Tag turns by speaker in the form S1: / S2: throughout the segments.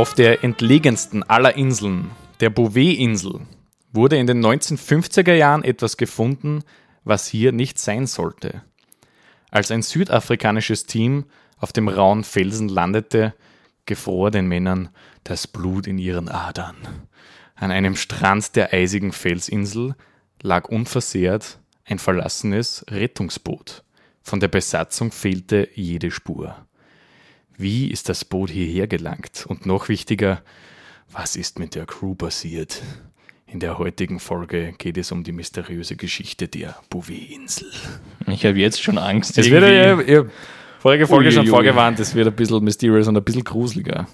S1: Auf der entlegensten aller Inseln, der Bouvet-Insel, wurde in den 1950er Jahren etwas gefunden, was hier nicht sein sollte. Als ein südafrikanisches Team auf dem rauen Felsen landete, gefror den Männern das Blut in ihren Adern. An einem Strand der eisigen Felsinsel lag unversehrt ein verlassenes Rettungsboot. Von der Besatzung fehlte jede Spur. Wie ist das Boot hierher gelangt? Und noch wichtiger, was ist mit der Crew passiert? In der heutigen Folge geht es um die mysteriöse Geschichte der Bouvet-Insel.
S2: Ich habe jetzt schon Angst.
S1: Es wird
S2: irgendwie.
S1: ja, ja, vorige Folge schon vorgewarnt, es wird ein bisschen mysterious und ein bisschen gruseliger.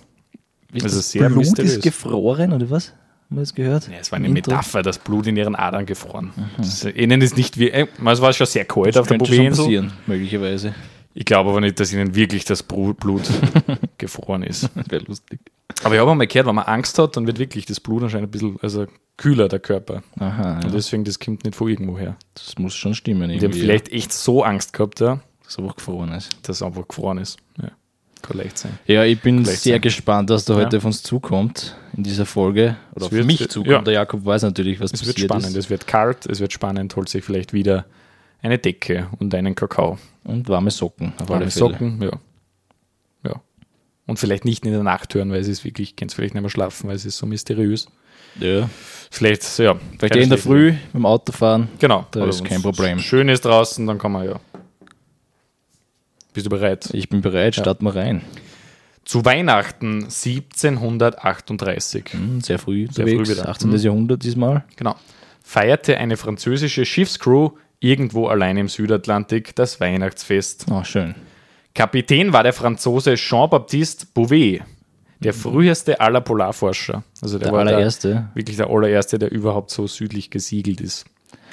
S2: Ist
S1: also
S2: das
S1: sehr
S2: Blut
S1: mysteriös.
S2: ist gefroren, oder was? Haben wir das gehört?
S1: Ja, es war eine
S2: Im Intro?
S1: Metapher, das Blut in ihren Adern gefroren. Das, ihnen ist nicht wie, äh, es war schon sehr kalt auf der Bouvet-Insel.
S2: passieren, möglicherweise.
S1: Ich glaube aber nicht, dass ihnen wirklich das Blut gefroren ist.
S2: Wäre lustig.
S1: Aber ich habe einmal gehört, wenn man Angst hat, dann wird wirklich das Blut anscheinend ein bisschen also kühler, der Körper.
S2: Aha, ja.
S1: Und deswegen, das kommt nicht von irgendwo her.
S2: das muss schon stimmen.
S1: Die haben vielleicht echt so Angst gehabt, ja,
S2: dass es einfach gefroren ist.
S1: dass es einfach gefroren ist. Ja. Kann leicht sein.
S2: Ja, ich bin
S1: Vielleicht
S2: sehr
S1: sein.
S2: gespannt, was da
S1: Ja.
S2: heute auf uns zukommt in dieser Folge. Oder
S1: Es
S2: auf
S1: wird-
S2: mich zukommt.
S1: ja.
S2: Der Jakob weiß natürlich, was
S1: Es wird
S2: passiert
S1: spannend,
S2: ist.
S1: es wird kalt, es wird spannend, holt sich vielleicht wieder eine Decke und einen Kakao.
S2: Und warme Socken.
S1: Warme. Socken, ja. Ja. Und vielleicht nicht in der Nacht hören, weil es ist wirklich, ich kann es vielleicht nicht mehr schlafen, weil es ist so mysteriös.
S2: Ja.
S1: Vielleicht, ja.
S2: Vielleicht in der Früh beim Autofahren.
S1: Genau.
S2: Da ist kein Problem.
S1: Schön ist draußen, dann kann man ja. Bist du bereit?
S2: Ich bin bereit, starten wir rein.
S1: Zu Weihnachten 1738,
S2: Hm, sehr früh
S1: Sehr früh
S2: unterwegs.
S1: wieder.
S2: 18.
S1: Mhm.
S2: Jahrhundert diesmal.
S1: genau, feierte eine französische Schiffscrew irgendwo allein im Südatlantik das Weihnachtsfest.
S2: Oh, schön.
S1: Kapitän war der Franzose Jean-Baptiste Bouvet, der früheste aller Polarforscher. Also der,
S2: Der
S1: war
S2: allererste.
S1: Der, wirklich der allererste, der überhaupt so südlich gesiegelt ist.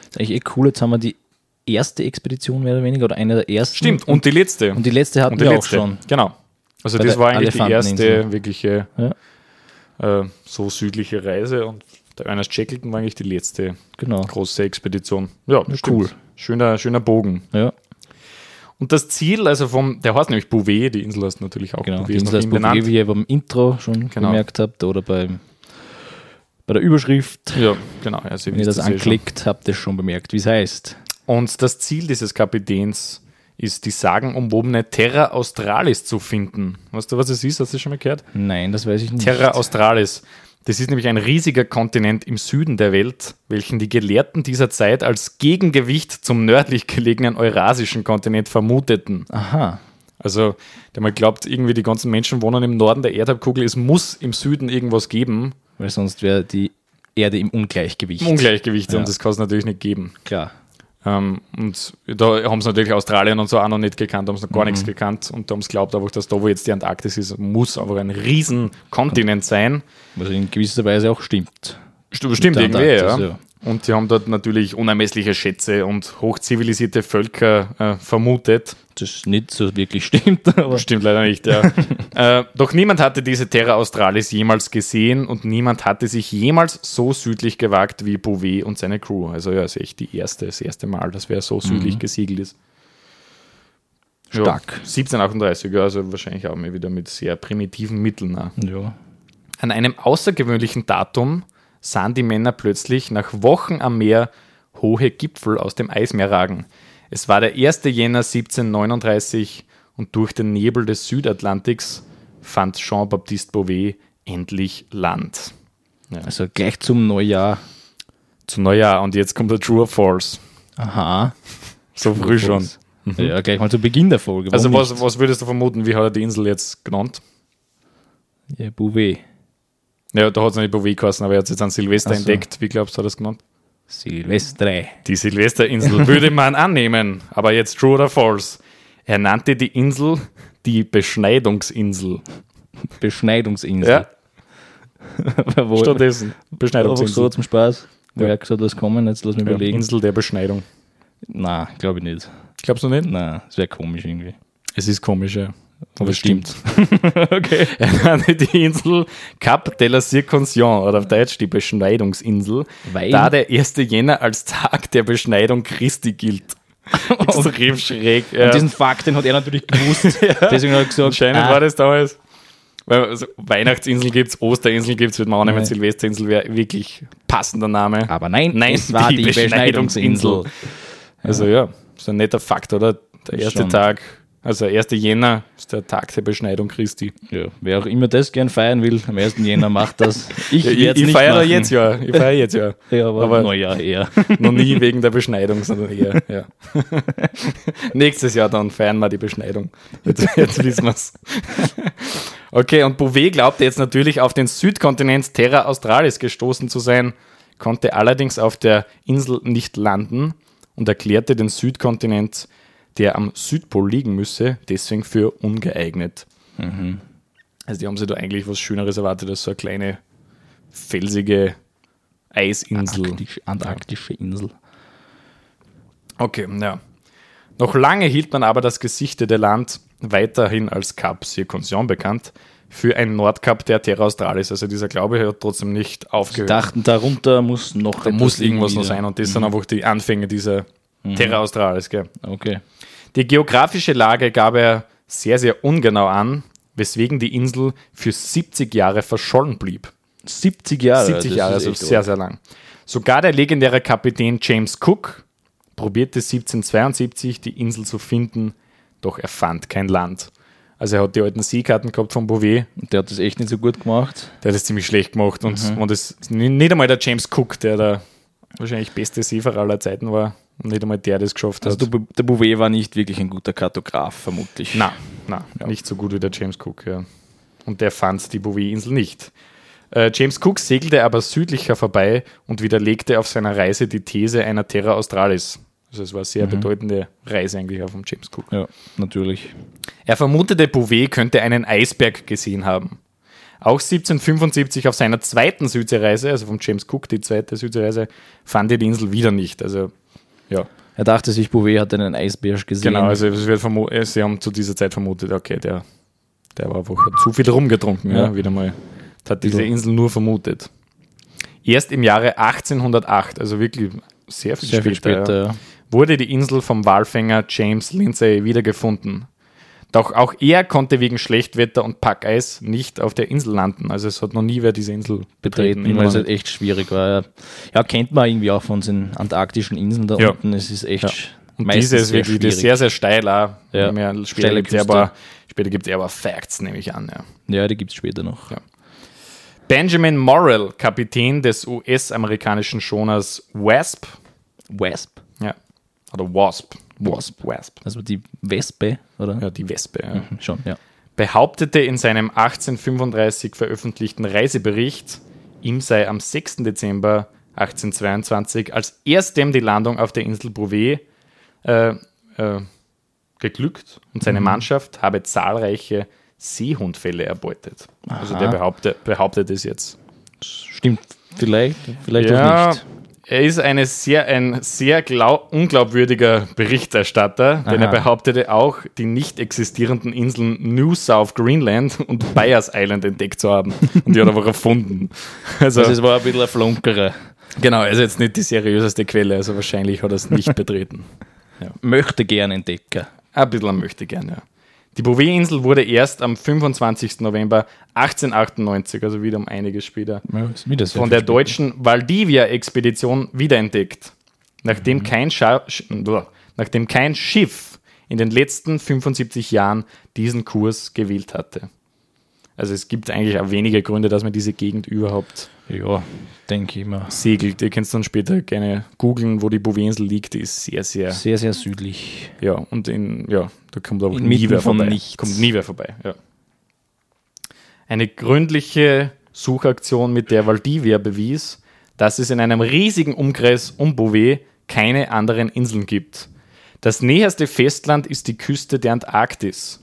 S2: Ist eigentlich eh cool. Jetzt haben wir die erste Expedition mehr oder weniger oder eine der ersten.
S1: Stimmt, und die letzte.
S2: Und die letzte hatten
S1: Und die
S2: wir auch
S1: letzte.
S2: schon.
S1: Genau. Also
S2: Bei
S1: das war eigentlich die erste wirkliche
S2: Ja.
S1: äh, so südliche Reise und der Ernest Shackleton war eigentlich die letzte
S2: Genau.
S1: große Expedition. Ja,
S2: Ja, cool.
S1: Schöner, schöner Bogen.
S2: Ja,
S1: Und das Ziel, also vom, der heißt nämlich Bouvet, die Insel heißt natürlich auch
S2: genau.
S1: Bouvet,
S2: Die Insel heißt Bouvet, wie ihr beim Intro schon
S1: Genau.
S2: gemerkt habt oder beim, bei der Überschrift.
S1: Ja, genau. Also
S2: Wenn ihr das
S1: wisst eh
S2: anklickt, habt ihr schon bemerkt, wie es heißt.
S1: Und das Ziel dieses Kapitäns ist, die sagenumwobene Terra Australis zu finden. Weißt du, was es ist? Hast du das schon mal gehört?
S2: Nein, das weiß ich nicht.
S1: Terra Australis. Das ist nämlich ein riesiger Kontinent im Süden der Welt, welchen die Gelehrten dieser Zeit als Gegengewicht zum nördlich gelegenen eurasischen Kontinent vermuteten.
S2: Aha.
S1: Also, der mal glaubt, irgendwie die ganzen Menschen wohnen im Norden der Erdhalbkugel, es muss im Süden irgendwas geben.
S2: Weil sonst wäre die Erde im Ungleichgewicht.
S1: Im Ungleichgewicht
S2: Ja.
S1: und das kann es natürlich nicht geben.
S2: Klar.
S1: Ähm, und da haben sie natürlich Australien und so auch noch nicht gekannt, haben sie noch gar
S2: Mhm.
S1: nichts gekannt und da haben sie glaubt einfach, dass da, wo jetzt die Antarktis ist, muss aber ein riesen Kontinent sein.
S2: Was in gewisser Weise auch stimmt.
S1: St- Stimmt
S2: Der
S1: irgendwie, ja.
S2: Ja.
S1: Und die haben dort natürlich unermessliche Schätze und hochzivilisierte Völker äh, vermutet.
S2: Das nicht so wirklich stimmt, aber
S1: Stimmt leider nicht, ja. äh, doch niemand hatte diese Terra Australis jemals gesehen und niemand hatte sich jemals so südlich gewagt wie Bouvet und seine Crew. Also ja, ist echt die erste, das erste Mal, dass wer so südlich gesiegelt ist.
S2: Stark.
S1: Ja, 1738, ja, also wahrscheinlich auch mal wieder mit sehr primitiven Mitteln. auch.
S2: ja.
S1: An einem außergewöhnlichen Datum sahen die Männer plötzlich nach Wochen am Meer hohe Gipfel aus dem Eismeer ragen. Es war der 1. Jänner 1739 und durch den Nebel des Südatlantiks fand Jean-Baptiste Bouvet endlich Land.
S2: Also gleich zum Neujahr.
S1: Zu Neujahr und jetzt kommt der True or False.
S2: Aha.
S1: So früh schon.
S2: Ja, gleich mal zu Beginn der Folge.
S1: Also
S2: Warum
S1: was, was würdest du vermuten, wie hat er die Insel jetzt genannt?
S2: Ja, Bouvet.
S1: Ja, da hat es nicht Bouvet geheißen, aber er hat es jetzt an Silvester
S2: so.
S1: entdeckt. Wie glaubst du, hat er das genannt?
S2: Silvestre.
S1: Die Silvesterinsel würde man annehmen, aber jetzt true oder false? Er nannte die Insel die Beschneidungsinsel.
S2: Beschneidungsinsel.
S1: Ja,
S2: Wo,
S1: stattdessen.
S2: einfach so
S1: Beschneidungsinsel.
S2: zum Spaß.
S1: Ja.
S2: Wer gesagt, was kommen? Jetzt lass mich
S1: Ja,
S2: überlegen.
S1: Insel der Beschneidung.
S2: Na, glaube ich nicht.
S1: Glaubst du nicht?
S2: Na, das wäre komisch irgendwie.
S1: Es ist komisch, ja. Aber es
S2: Stimmt.
S1: stimmt.
S2: okay.
S1: Er nannte die Insel Cap de la Circoncision oder auf Deutsch die Beschneidungsinsel,
S2: Weil-
S1: da der 1. Jänner als Tag der Beschneidung Christi gilt. Extrem schräg. Ja.
S2: Und diesen Fakt, den hat er natürlich gewusst. Deswegen hat er gesagt,
S1: Anscheinend
S2: ah,
S1: war das damals. Weil also Weihnachtsinsel gibt es, Osterinsel gibt es, würde man auch nehmen. Silvesterinsel wäre wirklich passender Name.
S2: Aber nein,
S1: Nein,
S2: es war die, Beschneidungsinsel.
S1: Also ja, so ein netter Fakt, oder? Der erste
S2: Schon.
S1: Tag, also 1. Jänner ist der Tag der Beschneidung Christi.
S2: Ja, wer auch immer das gern feiern will, am 1. Jänner macht das. Ich,
S1: Ja, ich ich feiere jetzt ja, ich feiere jetzt ja.
S2: Ja, aber,
S1: aber-
S2: Neujahr eher.
S1: Noch nie wegen der Beschneidung, sondern eher, ja. Nächstes Jahr dann feiern wir die Beschneidung. Jetzt, jetzt wissen wir es. Okay, und Bouvet glaubte jetzt natürlich auf den Südkontinent Terra Australis gestoßen zu sein, konnte allerdings auf der Insel nicht landen und erklärte den Südkontinent, der am Südpol liegen müsse, deswegen für ungeeignet. Also die haben sich da eigentlich was Schöneres erwartet als so eine kleine felsige Eisinsel.
S2: Arktisch, antarktische Insel.
S1: Okay, ja. Noch lange hielt man aber das gesichtete Land weiterhin als Cap Circumcision bekannt für ein Nordkap der Terra Australis. Also dieser Glaube hat trotzdem nicht
S2: Sie
S1: aufgehört.
S2: dachten, darunter muss noch
S1: da muss irgendwas noch sein und das sind einfach die Anfänge dieser Terra Australis. Gell.
S2: Okay.
S1: Die geografische Lage gab er sehr, sehr ungenau an, weswegen die Insel für 70 Jahre verschollen blieb.
S2: 70 Jahre.
S1: 70
S2: das
S1: Jahre,
S2: ist
S1: also sehr, sehr lang. Sogar der legendäre Kapitän James Cook probierte 1772 die Insel zu finden, doch er fand kein Land. Also er hat die alten Seekarten gehabt von Bouvet,
S2: Der hat das echt nicht so gut gemacht.
S1: der hat das ziemlich schlecht gemacht und,
S2: Mhm.
S1: und das nicht einmal der James Cook, der der wahrscheinlich beste Seefahrer aller Zeiten war nicht einmal der das geschafft
S2: Also
S1: hat.
S2: der, Bu- der Bouvet war nicht wirklich ein guter Kartograf, vermutlich.
S1: Na, na, nicht so gut wie der James Cook, ja. Und der fand die Bouvet-Insel nicht. Äh, James Cook segelte aber südlicher vorbei und widerlegte auf seiner Reise die These einer Terra Australis. Also es war eine sehr bedeutende Reise eigentlich auch von James Cook.
S2: Ja, natürlich.
S1: Er vermutete, Bouvet könnte einen Eisberg gesehen haben. Auch 1775 auf seiner zweiten Südseereise, also von James Cook, die zweite Südseereise, fand er die Insel wieder nicht. Also, ja,
S2: Er dachte sich, Bouvet hat einen Eisbär gesehen.
S1: genau. Also, es wird äh, sie haben zu dieser Zeit vermutet, okay, der, der war einfach zu viel rumgetrunken, ja,
S2: Ja.
S1: wieder mal. Hat diese. Insel nur vermutet. Erst im Jahre 1808, also wirklich sehr viel
S2: sehr viel
S1: später,
S2: später.
S1: ja,
S2: ja.
S1: wurde die Insel vom Walfänger James Lindsay wiedergefunden. Doch auch er konnte wegen Schlechtwetter und Packeis nicht auf der Insel landen. Also es hat noch nie wer diese Insel betreten.
S2: betreten,
S1: Immer
S2: weil es halt echt schwierig war. Ja. kennt man irgendwie auch von den antarktischen Inseln da
S1: Ja.
S2: unten. Es ist echt
S1: Ja. Und
S2: meistens
S1: diese ist
S2: sehr
S1: wirklich
S2: schwierig.
S1: sehr, sehr steil auch.
S2: Ja.
S1: Mehr, später gibt es aber, später gibt's aber Facts, nehme ich an. Ja.
S2: Ja, die gibt es später noch.
S1: Ja. Benjamin Morrell, Kapitän des US-amerikanischen Schoners Wasp,
S2: Wasp.
S1: ja, oder Wasp, Wasp, Wasp,
S2: Also die Wespe, oder?
S1: ja, die Wespe, ja.
S2: Schon, ja.
S1: behauptete in seinem 1835 veröffentlichten Reisebericht, ihm sei am 6. Dezember 1822 als erstem die Landung auf der Insel Bouvet äh, äh, geglückt und seine Mannschaft habe zahlreiche Seehundfälle erbeutet. Also
S2: Aha.
S1: der behauptet, behauptet es jetzt.
S2: Stimmt vielleicht, vielleicht
S1: Ja,
S2: auch nicht.
S1: Er ist eine sehr, ein sehr glau unglaubwürdiger Berichterstatter, denn er behauptete auch, die nicht existierenden Inseln New South Greenland und Byers Island entdeckt zu haben. Und die hat er einfach erfunden. Also,
S2: Also es war ein bisschen ein Flunkerer.
S1: genau, also jetzt nicht die seriöseste Quelle, also wahrscheinlich hat er es nicht betreten.
S2: Möchte gern entdecken.
S1: Ein bisschen möchte gerne, ja. Die Bouvet-Insel wurde erst am 25. November 1898, also wieder um einiges später,
S2: Ja, wieder
S1: von der deutschen Valdivia-Expedition wiederentdeckt, nachdem,
S2: Mhm.
S1: kein Scha nachdem kein Schiff in den letzten 75 Jahren diesen Kurs gewählt hatte. Also es gibt eigentlich auch wenige Gründe, dass man diese Gegend überhaupt.
S2: Ja, denke ich mal.
S1: segelt. Ihr könnt dann später gerne googeln, wo die Bouvet-Insel liegt. Die ist sehr, sehr,
S2: Sehr, sehr südlich.
S1: ja, und in, ja, da kommt aber nie wer vorbei.
S2: nichts.
S1: Kommt nie wer vorbei, ja. Eine gründliche Suchaktion mit der Valdivia bewies, dass es in einem riesigen Umkreis um Bouvet keine anderen Inseln gibt. Das näherste Festland ist die Küste der Antarktis.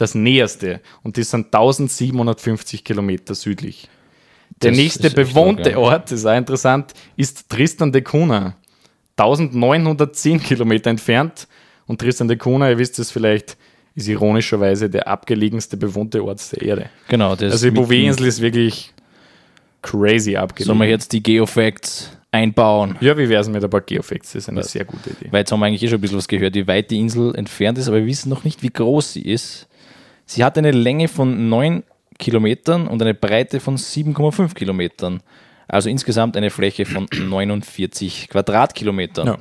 S1: Das näherste. Und das sind 1750 Kilometer südlich. Der
S2: Das
S1: nächste bewohnte. Ort, das ist auch interessant, ist Tristan de Cunha. 1910 Kilometer entfernt. Und Tristan de Cunha, ihr wisst es vielleicht, ist ironischerweise der abgelegenste bewohnte Ort der Erde.
S2: Genau, das
S1: Also die Bouvet-Insel ist wirklich crazy abgelegen.
S2: Sollen wir jetzt die Geofacts einbauen?
S1: ja, wie wäre es mit ein paar Geofacts? Das ist eine sehr gute Idee.
S2: Weil jetzt haben wir eigentlich eh schon ein bisschen was gehört, wie weit die Insel entfernt ist, aber wir wissen noch nicht, wie groß sie ist. Sie hat eine Länge von 9 Kilometern und eine Breite von 7,5 Kilometern. Also insgesamt eine Fläche von 49 Quadratkilometern.
S1: Ja.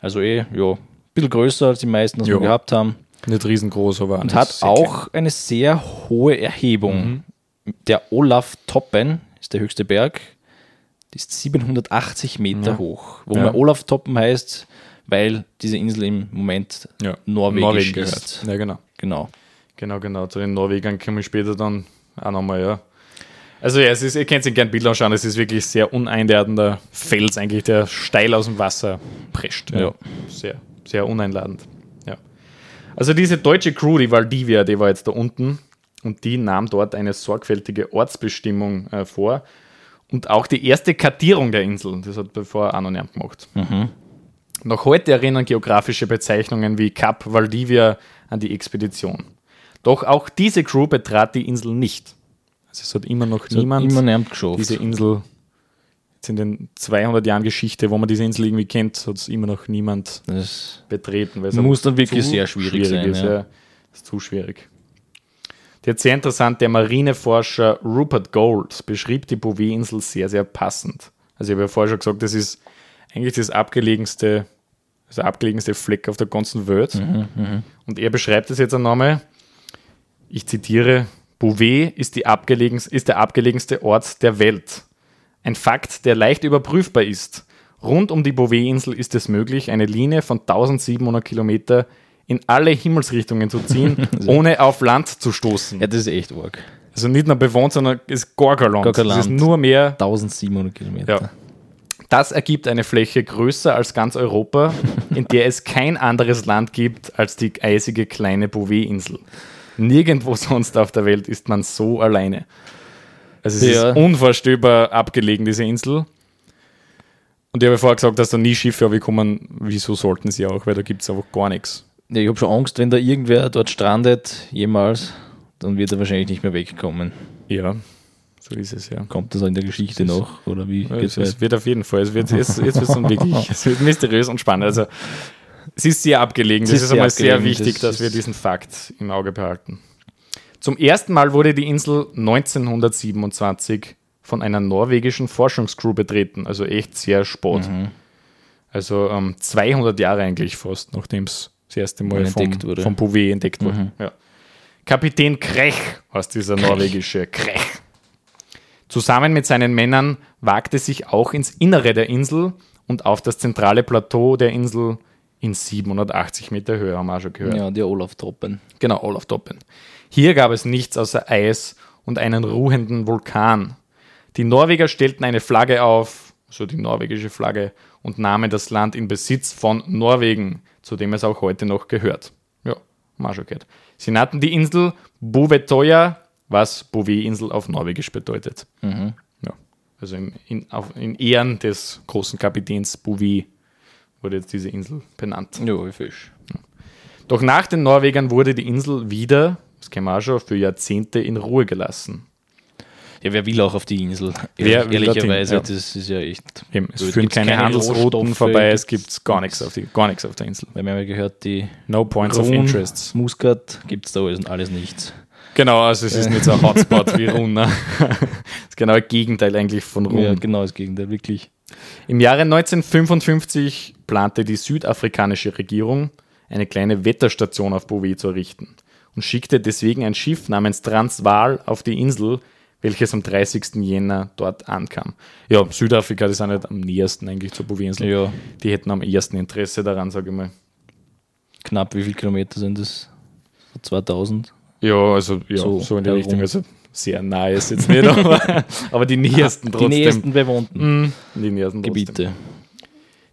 S2: Also eh, ja, ein bisschen größer als die meisten, das
S1: Ja.
S2: wir gehabt haben.
S1: Nicht riesengroß, aber
S2: Und hat auch eine sehr hohe Erhebung. Der Olaf Toppen ist der höchste Berg. Die ist 780 Meter
S1: Ja.
S2: hoch. Wo
S1: Ja.
S2: man Olaf Toppen heißt, weil diese Insel im Moment
S1: ja.
S2: norwegisch
S1: Norwegen
S2: ist.
S1: gehört. Ja, genau.
S2: Genau.
S1: Genau, genau. Zu den Norwegern kommen wir später dann auch nochmal, ja. Also ja, es ist, ihr könnt sich gerne Bild anschauen, es ist wirklich sehr uneinladender Fels eigentlich, der steil aus dem Wasser prescht.
S2: Ja.
S1: Sehr, sehr uneinladend. Ja. Also diese deutsche Crew, die Valdivia, die war jetzt da unten und die nahm dort eine sorgfältige Ortsbestimmung äh, vor und auch die erste Kartierung der Insel. Das hat bevor niemand gemacht. Noch heute erinnern geografische Bezeichnungen wie Kap Valdivia an die Expedition. Doch auch diese Crew betrat die Insel nicht. Also es hat immer noch
S2: Das hat
S1: niemand
S2: immer niemand geschafft.
S1: diese Insel, jetzt in den 200 Jahren Geschichte, wo man diese Insel irgendwie kennt, hat es immer noch niemand
S2: das
S1: betreten. Es
S2: muss dann wirklich sehr schwierig, sein.
S1: ist.
S2: ja.
S1: Ja. ist zu schwierig. Jetzt sehr interessant, der Marineforscher Rupert Gold beschrieb die Bouvet-Insel sehr, sehr passend. Also ich habe ja vorher schon gesagt, das ist eigentlich das abgelegenste, das abgelegenste Fleck auf der ganzen Welt.
S2: Mhm,
S1: Und er beschreibt es jetzt einmal, ich zitiere, Bouvet ist, ist der abgelegenste Ort der Welt. Ein Fakt, der leicht überprüfbar ist. Rund um die Bouvet-Insel ist es möglich, eine Linie von 1700 Kilometer in alle Himmelsrichtungen zu ziehen, ohne auf Land zu stoßen.
S2: ja, das ist echt arg.
S1: Also nicht nur bewohnt, sondern ist gar kein Land.
S2: Gar kein
S1: Das ist nur mehr
S2: 1700 Kilometer.
S1: ja. Das ergibt eine Fläche größer als ganz Europa, in der es kein anderes Land gibt als die eisige kleine Bouvet-Insel. Nirgendwo sonst auf der Welt ist man so alleine. Also es
S2: Ja.
S1: ist unvorstellbar abgelegen, diese Insel. Und ich habe ja vorher gesagt, dass da nie Schiffe kommen. Wieso sollten sie auch? Weil da gibt es einfach gar nichts.
S2: Ja, ich habe schon Angst, wenn da irgendwer dort strandet, jemals, dann wird er wahrscheinlich nicht mehr wegkommen.
S1: Ja, so ist es ja.
S2: Kommt das auch in der Geschichte noch? Oder wie
S1: Ja, Es, es wird auf jeden Fall. Es wird, jetzt jetzt wird es dann wirklich es wird mysteriös und spannend. Also, es ist sehr abgelegen.
S2: Es
S1: Das
S2: ist
S1: ist,
S2: sehr
S1: einmal sehr
S2: abgelegen.
S1: wichtig,
S2: Das
S1: dass wir diesen Fakt im Auge behalten. Zum ersten Mal wurde die Insel 1927 von einer norwegischen Forschungscrew betreten. Also echt sehr spät.
S2: Mhm.
S1: Also ähm, 200 Jahre eigentlich fast, nachdem es das erste Mal vom,
S2: Entdeckt wurde.
S1: vom Bouvet entdeckt wurde.
S2: Mhm.
S1: Ja. Kapitän Krech heißt dieser norwegische Krech. Zusammen mit seinen Männern wagte sich auch ins Innere der Insel und auf das zentrale Plateau der Insel in 780 Meter Höhe, haben wir auch schon gehört.
S2: Ja, der Olaf Troppen.
S1: Genau, Olaf Toppen. Hier gab es nichts außer Eis und einen ruhenden Vulkan. Die Norweger stellten eine Flagge auf, so die norwegische Flagge, und nahmen das Land in Besitz von Norwegen, zu dem es auch heute noch gehört. Ja, haben wir schon gehört. Sie nannten die Insel Buvetoya, was Bouvet-Insel auf Norwegisch bedeutet.
S2: Mhm.
S1: Ja, also in, in, auf, in Ehren des großen Kapitäns Bouvet wurde jetzt diese Insel benannt.
S2: Ja, wie Fisch.
S1: Doch nach den Norwegern wurde die Insel wieder, das kennen wir auch schon, für Jahrzehnte in Ruhe gelassen.
S2: Ja, wer will auch auf die Insel?
S1: Wer will
S2: Ehrlicherweise,
S1: ja.
S2: das ist ja echt.
S1: Eben, es führen keine,
S2: keine
S1: Handelsrouten vorbei, es gibt gar nichts auf, die, gar nichts auf der Insel.
S2: Weil wir haben ja gehört, die
S1: No points of
S2: Run,
S1: interest.
S2: Muscat gibt es da alles, alles nichts.
S1: Genau, also es ist nicht so ein Hotspot wie Run. Ne? Das genaue Gegenteil eigentlich von Run.
S2: Ja, genau das Gegenteil, wirklich.
S1: Im Jahre 1955 plante die südafrikanische Regierung, eine kleine Wetterstation auf Bouvet zu errichten und schickte deswegen ein Schiff namens Transvaal auf die Insel, welches am 30. Jänner dort ankam. Ja, Südafrika, ist auch nicht am nähersten eigentlich zur Bouvet-Insel.
S2: Ja,
S1: Die hätten am ehesten Interesse daran, sage ich mal.
S2: knapp wie viele Kilometer sind das? So 2000?
S1: Ja, also ja, so,
S2: So
S1: in die
S2: herum.
S1: Richtung. Also sehr nah ist jetzt nicht, aber, aber die nähersten
S2: Die
S1: trotzdem.
S2: nächsten bewohnten
S1: Mm, die nähersten trotzdem.
S2: Gebiete.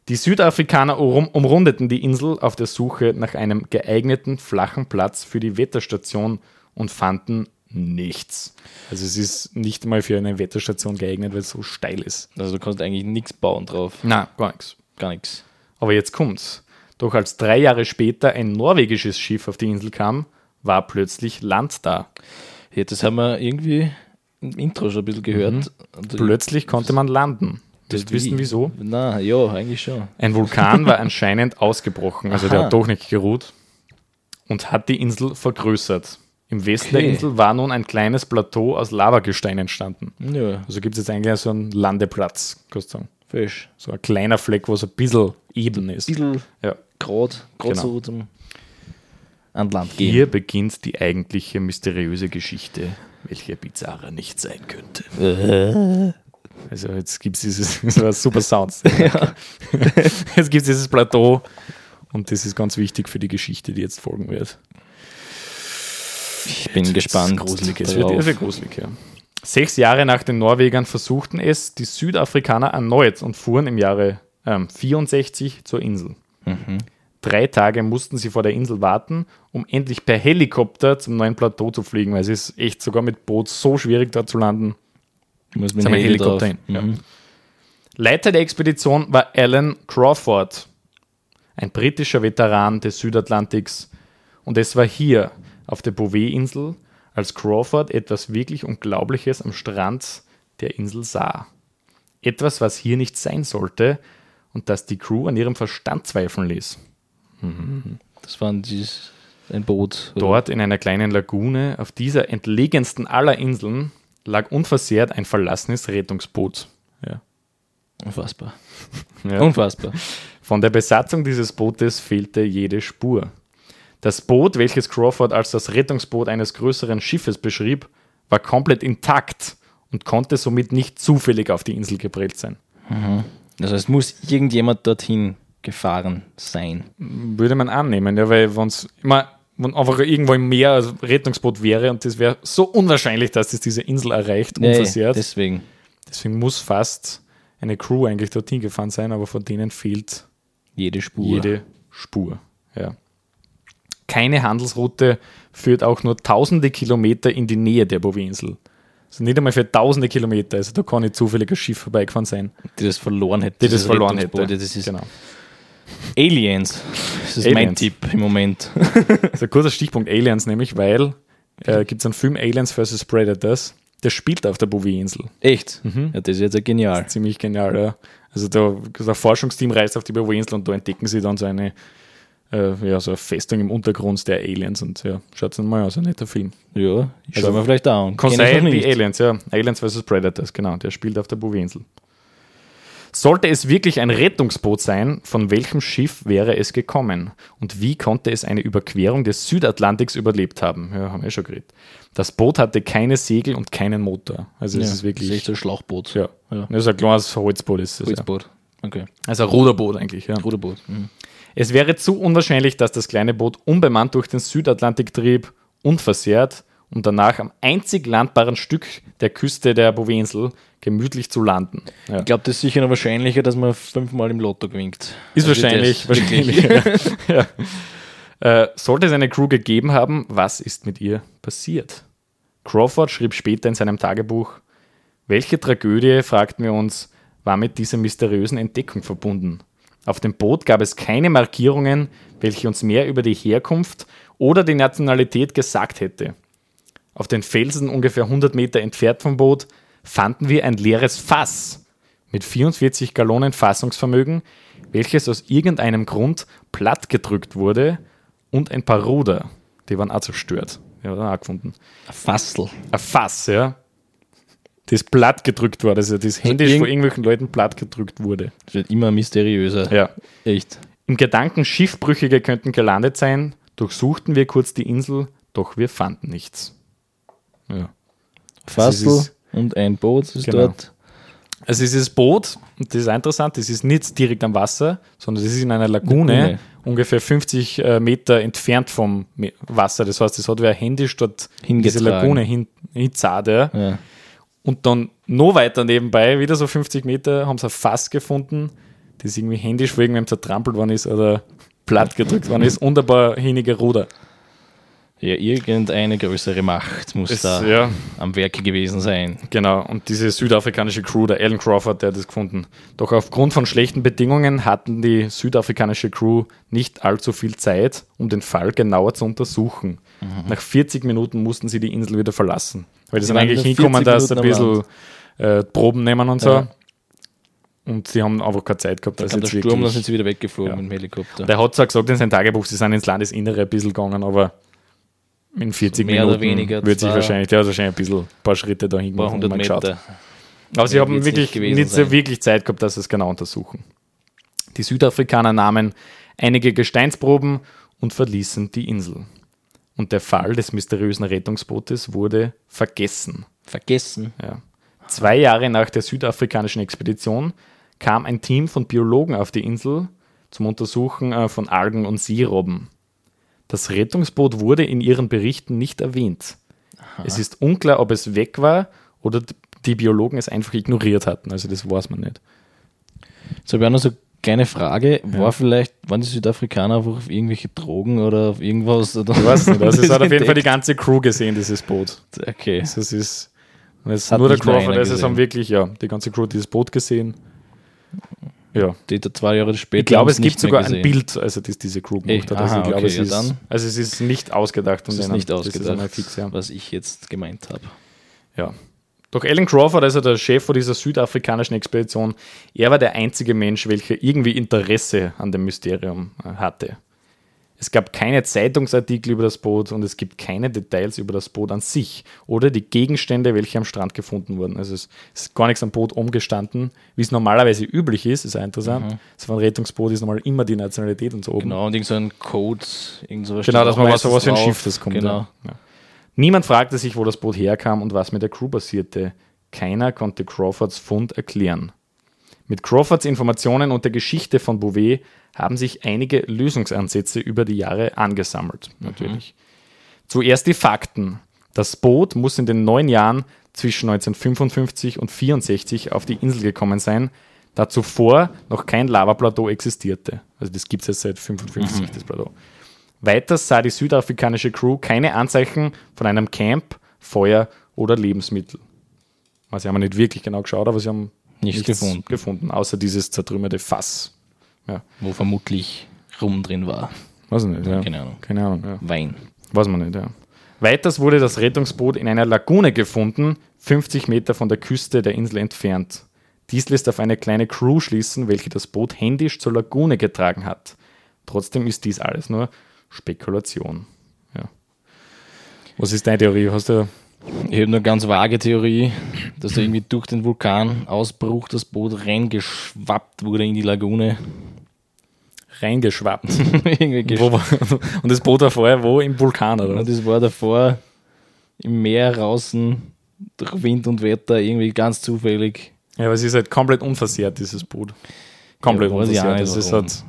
S1: Die Südafrikaner um, umrundeten die Insel auf der Suche nach einem geeigneten flachen Platz für die Wetterstation und fanden nichts. Also es ist nicht mal für eine Wetterstation geeignet, weil es so steil ist.
S2: Also du kannst eigentlich nichts bauen drauf.
S1: Na, gar nichts.
S2: Gar nichts.
S1: Aber jetzt kommt's. Doch als drei Jahre später ein norwegisches Schiff auf die Insel kam, war plötzlich Land da.
S2: Ja, das haben wir irgendwie im Intro schon ein bisschen gehört.
S1: Mhm. Plötzlich konnte man landen. Willst du wissen, wieso?
S2: Na, ja, eigentlich schon.
S1: Ein Vulkan war anscheinend ausgebrochen, also der
S2: Aha.
S1: hat doch nicht geruht und hat die Insel vergrößert. Im Westen der
S2: Okay.
S1: Insel war nun ein kleines Plateau aus Lavagestein entstanden.
S2: Ja,
S1: Also gibt es jetzt eigentlich so einen Landeplatz, kannst du sagen.
S2: fisch.
S1: So ein kleiner Fleck, wo so ein bisschen eben ist.
S2: Bisschen
S1: Ja.
S2: grad, grad
S1: Genau.
S2: so zum an Land gehen.
S1: Hier beginnt die eigentliche mysteriöse Geschichte, welche bizarrer nicht sein könnte. Also jetzt gibt es dieses, das war super Sounds. Jetzt gibt es dieses Plateau und das ist ganz wichtig für die Geschichte, die jetzt folgen wird.
S2: Ich bin gespannt.
S1: Gruselig, es wird, wird gruselig, ja. Sechs Jahre nach den Norwegern versuchten es die Südafrikaner erneut und fuhren im Jahre ähm, 64 zur Insel. Drei Tage mussten sie vor der Insel warten, um endlich per Helikopter zum neuen Plateau zu fliegen, weil es ist echt sogar mit Boot so schwierig dort zu landen.
S2: Muss mit dem Heli
S1: Helikopter hin, ja.
S2: Mhm.
S1: Leiter der Expedition war Alan Crawford, ein britischer Veteran des Südatlantiks. Und es war hier, auf der Bouvet-Insel, als Crawford etwas wirklich Unglaubliches am Strand der Insel sah. Etwas, was hier nicht sein sollte und das die Crew an ihrem Verstand zweifeln ließ.
S2: Das war dieses, ein Boot. oder?
S1: Dort in einer kleinen Lagune, auf dieser entlegensten aller Inseln, lag unversehrt ein verlassenes Rettungsboot. Ja.
S2: Unfassbar.
S1: Ja.
S2: Unfassbar.
S1: Von der Besatzung dieses Bootes fehlte jede Spur. Das Boot, welches Crawford als das Rettungsboot eines größeren Schiffes beschrieb, war komplett intakt und konnte somit nicht zufällig auf die Insel geprellt sein.
S2: Das heißt, muss irgendjemand dorthin gefahren sein.
S1: Würde man annehmen, ja, weil wenn es immer wenn einfach irgendwo im Meer ein Rettungsboot wäre und das wäre so unwahrscheinlich, dass es diese Insel erreicht,
S2: Nee,
S1: unversehrt.
S2: deswegen.
S1: Deswegen muss fast eine Crew eigentlich dorthin gefahren sein, aber von denen fehlt
S2: Jede Spur.
S1: jede Spur. Ja. Keine Handelsroute führt auch nur tausende Kilometer in die Nähe der Bouvet-Insel. Also nicht einmal für tausende Kilometer. Also da kann nicht zufällig ein Schiff vorbeigefahren sein,
S2: die das verloren hätte.
S1: die das
S2: dieses
S1: verloren hätte.
S2: Das ist
S1: genau.
S2: Aliens. Das ist mein
S1: Aliens.
S2: Tipp im Moment.
S1: Das ist ein kurzer Stichpunkt Aliens, nämlich, weil äh, gibt es einen Film Aliens vs. Predators, der spielt auf der Bouvet-Insel.
S2: Echt?
S1: Mhm.
S2: Ja, das ist jetzt ja genial.
S1: Ziemlich genial, ja. Also da das Forschungsteam reist auf die Bouvet-Insel und da entdecken sie dann so eine, äh, ja, so eine Festung im Untergrund der Aliens und ja, schaut es mal aus, ein netter Film.
S2: Ja, ich
S1: Also,
S2: schau mir vielleicht an.
S1: Sein
S2: noch
S1: wie
S2: nicht.
S1: Aliens, ja. Aliens vs. Predators, genau. Der spielt auf der Bouvet-Insel. Sollte es wirklich ein Rettungsboot sein, von welchem Schiff wäre es gekommen? Und wie konnte es eine Überquerung des Südatlantiks überlebt haben? Ja, haben wir schon geredet. Das Boot hatte keine Segel und keinen Motor. Also es
S2: Ja,
S1: ist wirklich.
S2: Das ist echt ein Schlauchboot.
S1: ja.
S2: Ja.
S1: Das ist ein kleines Holzboot. Ist das, ja.
S2: Holzboot. Okay.
S1: Also ein Ruderboot eigentlich, ja.
S2: Ruderboot. Mhm.
S1: Es wäre zu unwahrscheinlich, dass das kleine Boot unbemannt durch den Südatlantik trieb, unversehrt und danach am einzig landbaren Stück der Küste der Bouvet-Insel gemütlich zu landen. Ja.
S2: Ich glaube, das ist sicher noch wahrscheinlicher, dass man fünfmal im Lotto gewinnt.
S1: Ist
S2: Also
S1: wahrscheinlich. wahrscheinlich ja. ja. Äh, sollte es eine Crew gegeben haben, was ist mit ihr passiert? Crawford schrieb später in seinem Tagebuch, welche Tragödie, fragten wir uns, war mit dieser mysteriösen Entdeckung verbunden? Auf dem Boot gab es keine Markierungen, welche uns mehr über die Herkunft oder die Nationalität gesagt hätte. Auf den Felsen ungefähr 100 Meter entfernt vom Boot fanden wir ein leeres Fass mit 44 Gallonen Fassungsvermögen, welches aus irgendeinem Grund plattgedrückt wurde und ein paar Ruder, die waren auch zerstört. Die haben wir auch gefunden.
S2: Ein Fassel.
S1: Ein Fass, ja. Das platt gedrückt wurde, also das händisch
S2: irgend-
S1: von irgendwelchen Leuten platt gedrückt wurde.
S2: Das wird immer mysteriöser.
S1: Ja.
S2: Echt.
S1: Im Gedanken, Schiffbrüchige könnten gelandet sein, durchsuchten wir kurz die Insel, doch wir fanden nichts. Ja.
S2: Fassel
S1: ist-
S2: und ein Boot ist
S1: Genau.
S2: dort.
S1: Also dieses Boot, und das ist interessant, das ist nicht direkt am Wasser, sondern das ist in einer Lagune,
S2: Lagune.
S1: ungefähr 50 äh, Meter entfernt vom Wasser. Das heißt, das hat wer händisch dort diese. Lagune hin, hinzahlt. Ja.
S2: Ja.
S1: Und dann noch weiter nebenbei, wieder so 50 Meter, haben sie ein Fass gefunden, das irgendwie händisch vor irgendwem zertrampelt worden ist oder platt gedrückt worden ist und ein paar hinige Ruder.
S2: Ja, irgendeine größere Macht muss
S1: Das,
S2: da
S1: ja,
S2: am Werke gewesen sein.
S1: Genau, und diese südafrikanische Crew, der Alan Crawford, der hat das gefunden. Doch aufgrund von schlechten Bedingungen hatten die südafrikanische Crew nicht allzu viel Zeit, um den Fall genauer zu untersuchen.
S2: Mhm.
S1: Nach 40 Minuten mussten sie die Insel wieder verlassen. Weil die
S2: Sie
S1: sind eigentlich hingekommen,
S2: 40
S1: dass sie ein bisschen äh, Proben nehmen und so.
S2: Ja.
S1: Und sie haben einfach keine Zeit gehabt.
S2: Da
S1: dass
S2: kam der Sturm, dann
S1: wirklich-
S2: sind sie wieder weggeflogen
S1: Ja.
S2: mit dem Helikopter.
S1: der hat zwar gesagt in seinem Tagebuch, sie sind ins Landesinnere ein bisschen gegangen, aber In 40
S2: Mehr
S1: Minuten
S2: oder weniger
S1: wird sich wahrscheinlich, der hat wahrscheinlich ein bisschen, ein paar Schritte dahin gemacht und mal
S2: Meter.
S1: geschaut. Aber sie haben wirklich
S2: nicht
S1: nicht so wirklich Zeit gehabt, dass sie es genau untersuchen. Die Südafrikaner nahmen einige Gesteinsproben und verließen die Insel. Und der Fall des mysteriösen Rettungsbootes wurde vergessen.
S2: Vergessen.
S1: Ja. Zwei Jahre nach der südafrikanischen Expedition kam ein Team von Biologen auf die Insel zum Untersuchen äh, von Algen und Seerobben. Das Rettungsboot wurde in ihren Berichten nicht erwähnt. Es ist unklar, ob es weg war oder die Biologen es einfach ignoriert hatten. Also das weiß man nicht.
S2: So, wir haben noch so eine kleine Frage. War vielleicht, waren die Südafrikaner einfach auf irgendwelche Drogen oder auf irgendwas? Oder
S1: Ich weiß nicht. Also es
S2: das
S1: hat auf jeden Fall die ganze Crew gesehen, dieses Boot.
S2: Okay.
S1: Also es ist es nur der Crawford, also es haben wirklich, ja, die ganze Crew dieses Boot gesehen. Ja.
S2: Die zwei Jahre später.
S1: Ich glaube, es gibt sogar ein. Bild, also das diese Crew
S2: Ey,
S1: gemacht hat. Also,
S2: aha,
S1: ich glaube,
S2: okay,
S1: es
S2: ja,
S1: ist,
S2: dann-
S1: also es ist nicht ausgedacht. Von
S2: ist nicht
S1: ist
S2: ausgedacht,
S1: fix, ja.
S2: was ich jetzt gemeint habe.
S1: ja. Doch Alan Crawford, also der Chef von dieser südafrikanischen Expedition, er war der einzige Mensch, welcher irgendwie Interesse an dem Mysterium äh, hatte. Es gab keine Zeitungsartikel über das Boot und es gibt keine Details über das Boot an sich oder die Gegenstände, welche am Strand gefunden wurden. Also es ist gar nichts am Boot umgestanden, wie es normalerweise üblich ist, ist auch interessant. So ein Rettungsboot ist normal immer die Nationalität und so oben.
S2: Genau, und irgend so ein Code, irgend sowas
S1: Genau, dass man weiß, was für ein. Schiff das kommt.
S2: Genau.
S1: Ja. Niemand fragte sich, wo das Boot herkam und was mit der Crew passierte. Keiner konnte Crawfords Fund erklären. Mit Crawfords Informationen und der Geschichte von Bouvet haben sich einige Lösungsansätze über die Jahre angesammelt. Natürlich. Zuerst die Fakten. Das Boot muss in den neun Jahren zwischen 1955 und 64 auf die Insel gekommen sein, da zuvor noch kein Lavaplateau existierte. Also das gibt es jetzt seit 55, das Plateau. Weiters sah die südafrikanische Crew keine Anzeichen von einem Camp, Feuer oder Lebensmittel. Also sie haben nicht wirklich genau geschaut, aber sie haben
S2: Nichts gefunden.
S1: gefunden, außer dieses zertrümmerte Fass. Ja,
S2: Wo vermutlich Rum drin war.
S1: weiß ich nicht. Ja.
S2: Keine Ahnung.
S1: Keine Ahnung, ja.
S2: Wein.
S1: Weiß man nicht, ja. Weiters wurde das Rettungsboot in einer Lagune gefunden, 50 Meter von der Küste der Insel entfernt. Dies lässt auf eine kleine Crew schließen, welche das Boot händisch zur Lagune getragen hat. Trotzdem ist dies alles nur Spekulation. Ja. Was ist deine Theorie? Hast du
S2: Ich habe eine ganz vage Theorie, dass da irgendwie durch den Vulkanausbruch das Boot reingeschwappt wurde in die Lagune.
S1: reingeschwappt? wo und das Boot vorher wo? Im Vulkan, oder?
S2: Und das war davor im Meer draußen durch Wind und Wetter irgendwie ganz zufällig.
S1: Ja, aber es ist halt komplett unversehrt, dieses Boot. Komplett
S2: Ja,
S1: unversehrt. es,
S2: warum.
S1: hat,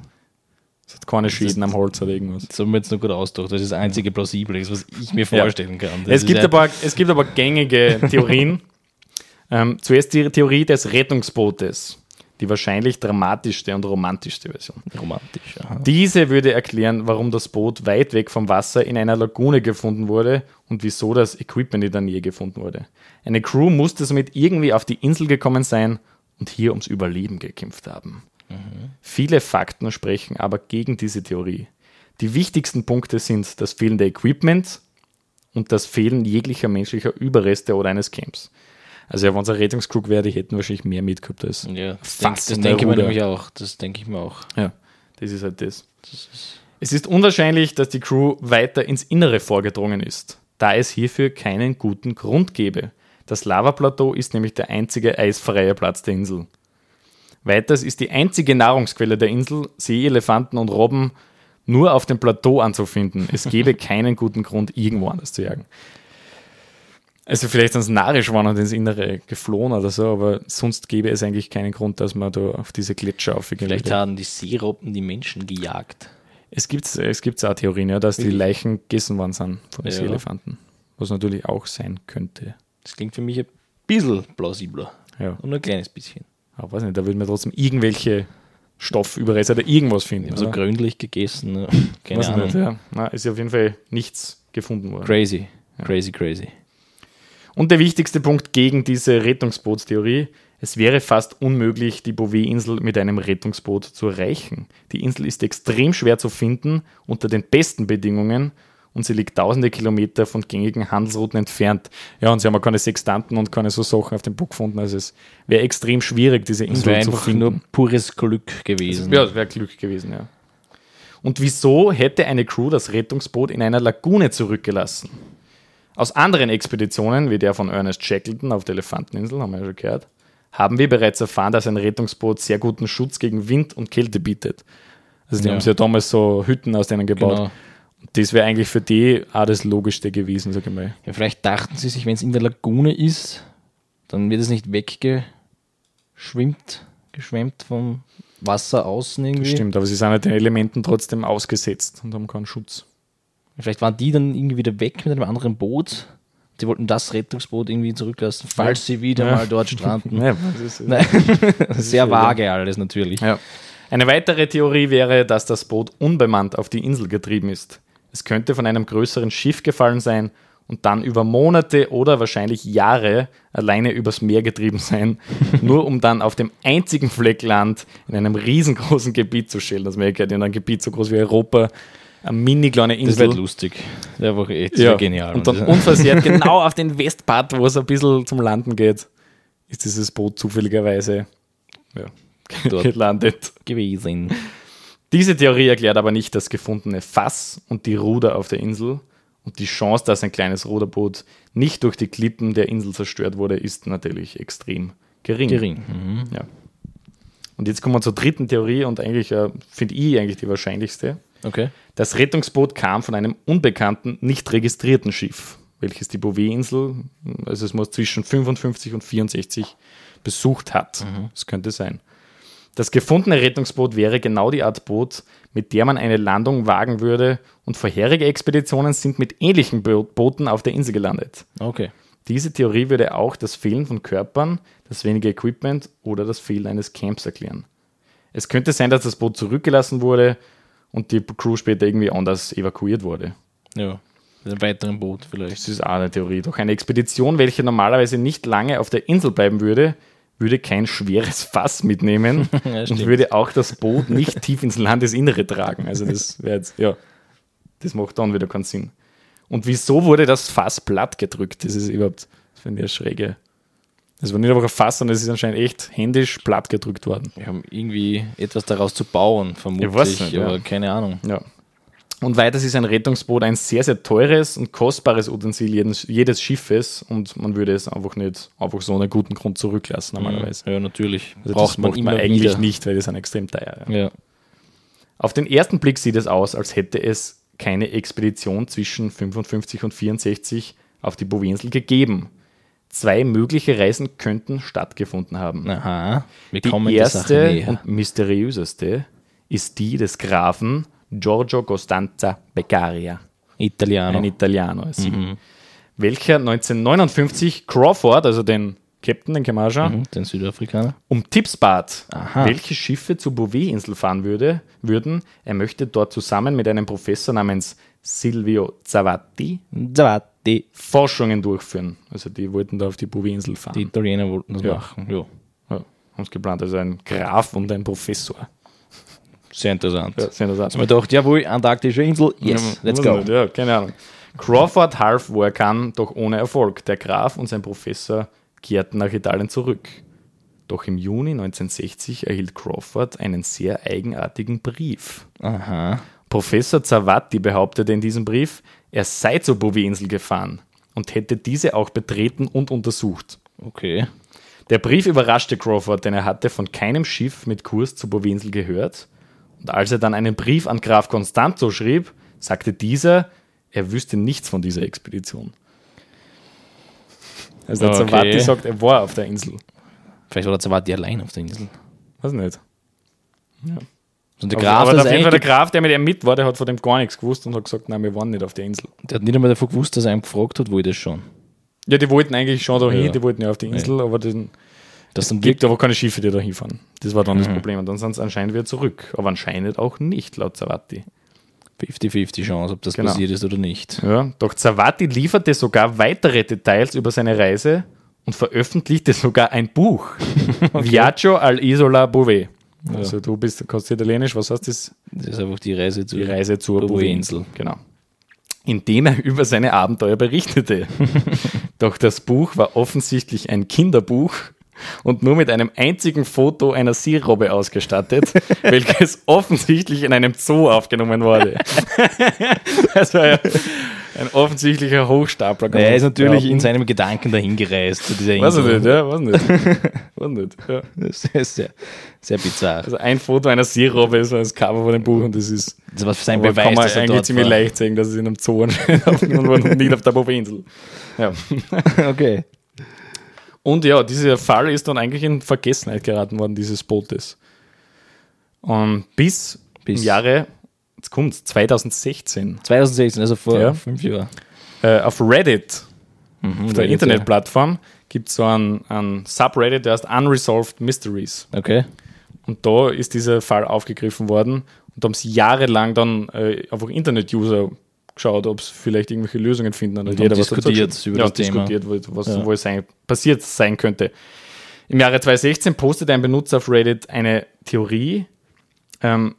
S1: es hat keine Schäden am Holz oder irgendwas.
S2: Das haben wir jetzt noch gut ausgedacht. Das ist das einzige Plausible, was ich mir vorstellen kann. Das
S1: Es gibt,
S2: ja-
S1: aber, es gibt aber gängige Theorien. ähm, zuerst die Theorie des Rettungsbootes. Die wahrscheinlich dramatischste und romantischste Version.
S2: romantisch. Aha.
S1: Diese würde erklären, warum das Boot weit weg vom Wasser in einer Lagune gefunden wurde und wieso das Equipment in der Nähe gefunden wurde. Eine Crew musste somit irgendwie auf die Insel gekommen sein und hier ums Überleben gekämpft haben. Viele Fakten sprechen aber gegen diese Theorie. Die wichtigsten Punkte sind das fehlende Equipment und das Fehlen jeglicher menschlicher Überreste oder eines Camps. Also ja, wenn es eine Rettungscrew wäre, die hätten wahrscheinlich mehr mitgehabt als
S2: Ja, das,
S1: Fass
S2: das
S1: der
S2: denke ich mir nämlich auch. Das denke ich mir auch.
S1: Ja, das ist halt das. Es ist unwahrscheinlich, dass die Crew weiter ins Innere vorgedrungen ist, da es hierfür keinen guten Grund gäbe. Das Lavaplateau ist nämlich der einzige eisfreie Platz der Insel. Weiters ist die einzige Nahrungsquelle der Insel, Seeelefanten und Robben, nur auf dem Plateau anzufinden. Es gäbe keinen guten Grund, irgendwo anders zu jagen. Also vielleicht sind es narisch waren und ins Innere geflohen oder so, aber sonst gäbe es eigentlich keinen Grund, dass man da auf diese Gletscher aufgehen
S2: Vielleicht
S1: würde.
S2: haben die Seerobben die Menschen gejagt.
S1: Es gibt es gibt's auch Theorien, ja, dass die? Leichen gegessen worden sind von den
S2: Ja.
S1: Seeelefanten. Was natürlich auch sein könnte.
S2: Das klingt für mich ein bisschen plausibler.
S1: Ja.
S2: Und nur ein kleines bisschen.
S1: Aber weiß nicht, da würde man trotzdem irgendwelche Stoffüberreste oder irgendwas finden.
S2: So
S1: oder?
S2: gründlich gegessen. Ne? Keine Ahnung.
S1: nicht, ja. Na, ist ja auf jeden Fall nichts gefunden worden.
S2: Crazy. Crazy, crazy.
S1: Und der wichtigste Punkt gegen diese Rettungsbootstheorie, es wäre fast unmöglich, die Bouvet-Insel mit einem Rettungsboot zu erreichen. Die Insel ist extrem schwer zu finden unter den besten Bedingungen und sie liegt tausende Kilometer von gängigen Handelsrouten entfernt. Ja, und sie haben auch keine Sextanten und keine so Sachen auf dem Boot gefunden. Also es wäre extrem schwierig, diese
S2: Das
S1: Insel
S2: wäre
S1: zu
S2: einfach
S1: finden.
S2: nur pures Glück gewesen.
S1: Ja, das wäre Glück gewesen, ja. Und wieso hätte eine Crew das Rettungsboot in einer Lagune zurückgelassen? Aus anderen Expeditionen, wie der von Ernest Shackleton auf der Elefanteninsel, haben wir ja schon gehört, haben wir bereits erfahren, dass ein Rettungsboot sehr guten Schutz gegen Wind und Kälte bietet. Also die
S2: Ja.
S1: haben sich ja damals so Hütten aus denen gebaut.
S2: Genau.
S1: Das wäre eigentlich für die auch das Logischste gewesen, sag ich mal.
S2: Ja, vielleicht dachten sie sich, wenn es in der Lagune ist, dann wird es nicht weggeschwimmt, geschwemmt vom Wasser außen irgendwie.
S1: Stimmt, aber sie sind halt den Elementen trotzdem ausgesetzt und haben keinen Schutz.
S2: Vielleicht waren die dann irgendwie wieder weg mit einem anderen Boot. Die wollten das Rettungsboot irgendwie zurücklassen, falls sie wieder
S1: Ja.
S2: mal dort stranden.
S1: Ja, das ist,
S2: Nein. Sehr vage alles natürlich.
S1: Ja. Eine weitere Theorie wäre, dass das Boot unbemannt auf die Insel getrieben ist. Es könnte von einem größeren Schiff gefallen sein und dann über Monate oder wahrscheinlich Jahre alleine übers Meer getrieben sein, nur um dann auf dem einzigen Fleck Land in einem riesengroßen Gebiet zu schellen. Das wäre in einem Gebiet so groß wie Europa, eine mini kleine
S2: Das
S1: Insel.
S2: wird lustig. Der war echt
S1: ja.
S2: genial.
S1: Und dann unversehrt genau auf den Westpart, wo es ein bisschen zum Landen geht, ist dieses Boot zufälligerweise ja,
S2: Dort.
S1: gelandet.
S2: gewesen.
S1: Diese Theorie erklärt aber nicht das gefundene Fass und die Ruder auf der Insel. Und die Chance, dass ein kleines Ruderboot nicht durch die Klippen der Insel zerstört wurde, ist natürlich extrem gering.
S2: Gering. Mhm.
S1: Ja. Und jetzt kommen wir zur dritten Theorie und eigentlich äh, finde ich eigentlich die wahrscheinlichste.
S2: Okay.
S1: Das Rettungsboot kam von einem unbekannten, nicht registrierten Schiff, welches die Bouvet-Insel, also es muss zwischen 55 und 64 besucht hat. Das könnte sein. Das gefundene Rettungsboot wäre genau die Art Boot, mit der man eine Landung wagen würde und vorherige Expeditionen sind mit ähnlichen Bo Booten auf der Insel gelandet.
S2: Okay.
S1: Diese Theorie würde auch das Fehlen von Körpern, das wenige Equipment oder das Fehlen eines Camps erklären. Es könnte sein, dass das Boot zurückgelassen wurde und die Crew später irgendwie anders evakuiert wurde.
S2: Ja. Mit einem weiteren Boot vielleicht.
S1: Das ist auch eine Theorie. Doch eine Expedition, welche normalerweise nicht lange auf der Insel bleiben würde, würde kein schweres Fass mitnehmen
S2: Ja,
S1: und würde auch das Boot nicht tief ins Landesinnere tragen. Also das wäre jetzt, ja, das macht dann wieder keinen Sinn. Und wieso wurde das Fass platt gedrückt? Das ist überhaupt, das finde ich eine schräge. Das war nicht einfach ein Fass, sondern es ist anscheinend echt händisch platt gedrückt worden.
S2: Wir haben irgendwie etwas daraus zu bauen, vermutlich.
S1: Ich weiß nicht,
S2: aber
S1: ja.
S2: keine Ahnung.
S1: Ja. Und weiters ist ein Rettungsboot ein sehr, sehr teures und kostbares Utensil jedes, jedes Schiffes und man würde es einfach nicht einfach so ohne guten Grund zurücklassen normalerweise.
S2: Ja, natürlich.
S1: Also
S2: Braucht man immer
S1: man eigentlich
S2: wieder.
S1: nicht, weil die sind extrem teuer. Ja.
S2: Ja.
S1: Auf den ersten Blick sieht es aus, als hätte es keine Expedition zwischen 55 und 64 auf die Bouvet-Insel gegeben. Zwei mögliche Reisen könnten stattgefunden haben.
S2: Aha. Wir
S1: Die erste und mysteriöseste ist die des Grafen Giorgio Costanza Beccaria,
S2: Italiano.
S1: ein Italiano, sie, welcher 1959 Crawford, also den Captain, den Kemasha,
S2: Mhm, den Südafrikaner.
S1: um Tipps bat,
S2: Aha.
S1: welche Schiffe zur Bouvet-Insel fahren würde, würden. Er möchte dort zusammen mit einem Professor namens Silvio Zavatti
S2: Zawadi.
S1: Forschungen durchführen. Also die wollten da auf die Bouvet-Insel fahren.
S2: Die Italiener wollten das
S1: Ja.
S2: machen. Ja.
S1: ja, haben es geplant. Also ein Graf und ein Professor.
S2: Sehr interessant.
S1: Ja, sehr interessant.
S2: Haben wir gedacht, jawohl, antarktische Insel, yes, let's go.
S1: Ja, keine Ahnung. Crawford half, wo er kann, doch ohne Erfolg. Der Graf und sein Professor kehrten nach Italien zurück. Doch im Juni 1960 erhielt Crawford einen sehr eigenartigen Brief.
S2: Aha.
S1: Professor Zawatti behauptete in diesem Brief, er sei zur Bouvet-Insel gefahren und hätte diese auch betreten und untersucht.
S2: Okay.
S1: Der Brief überraschte Crawford, denn er hatte von keinem Schiff mit Kurs zur Bouvet-Insel gehört. Und als er dann einen Brief an Graf Constanzo schrieb, sagte dieser, er wüsste nichts von dieser Expedition. Also der
S2: Okay.
S1: Zawatti sagt, er war auf der Insel.
S2: Vielleicht war der Zawadi allein auf der Insel.
S1: Weiß nicht.
S2: Und der
S1: Aber,
S2: Graf,
S1: aber
S2: das
S1: auf jeden Fall der Graf, der mit ihm mit war, der hat von dem gar nichts gewusst und hat gesagt, nein, wir waren nicht auf der Insel.
S2: der hat nicht einmal davon gewusst, dass er ihm gefragt hat, wo ich das schon.
S1: Ja, die wollten eigentlich schon dahin,
S2: Ja.
S1: die wollten ja auf die Insel, aber den,
S2: Das dann
S1: gibt aber keine Schiffe, die da hinfahren. Das war dann
S2: Mhm.
S1: das Problem. Und dann sind sie anscheinend wieder zurück. Aber anscheinend auch nicht, laut Zawatti.
S2: 50-50 Chance, ob das
S1: Genau.
S2: passiert ist oder nicht.
S1: Ja, doch Zawatti lieferte sogar weitere Details über seine Reise und veröffentlichte sogar ein Buch. Viaggio all'Isola Bouvet. Also du bist, kannst Italienisch, was heißt das?
S2: Das ist einfach die Reise zu
S1: Die Reise zur.
S2: Bouvet-Insel.
S1: Genau. Indem er über seine Abenteuer berichtete. Doch das Buch war offensichtlich ein Kinderbuch und nur mit einem einzigen Foto einer Seerobbe ausgestattet, welches offensichtlich in einem Zoo aufgenommen wurde. das war ja ein offensichtlicher Hochstapler.
S2: Er ist natürlich in
S1: behaupten.
S2: seinem Gedanken dahin gereist zu dieser
S1: Weiß ich
S2: Insel.
S1: nicht, ja, weiß nicht. weiß nicht. Ja.
S2: Das ist sehr, sehr bizarr.
S1: Also ein Foto einer Seerobbe ist das Cover von dem Buch und das ist
S2: Das war sein Beweis,
S1: kann man
S2: dass er
S1: eigentlich ziemlich
S2: war.
S1: leicht sehen, dass es in einem Zoo anscheinend aufgenommen wurde und nicht auf der Bobeninsel. Ja.
S2: Okay.
S1: Und ja, dieser Fall ist dann eigentlich in Vergessenheit geraten worden, dieses Bootes. Und bis,
S2: Bis-
S1: im Jahre, jetzt kommt 2016,
S2: 2016, also vor
S1: Ja.
S2: fünf Jahren.
S1: äh, auf Reddit, auf der
S2: Reddit,
S1: Internetplattform, gibt es so einen, einen Subreddit, der heißt Unresolved Mysteries.
S2: Okay.
S1: Und da ist dieser Fall aufgegriffen worden und da haben sie jahrelang dann äh, einfach Internet-User geschaut, ob sie vielleicht irgendwelche Lösungen finden. Und,
S2: Und
S1: jeder was
S2: diskutiert
S1: geschrieben.
S2: über
S1: ja,
S2: das Thema.
S1: diskutiert, was
S2: Ja.
S1: wohl sein, passiert sein könnte. Im Jahre 2016 postete ein Benutzer auf Reddit eine Theorie, ähm,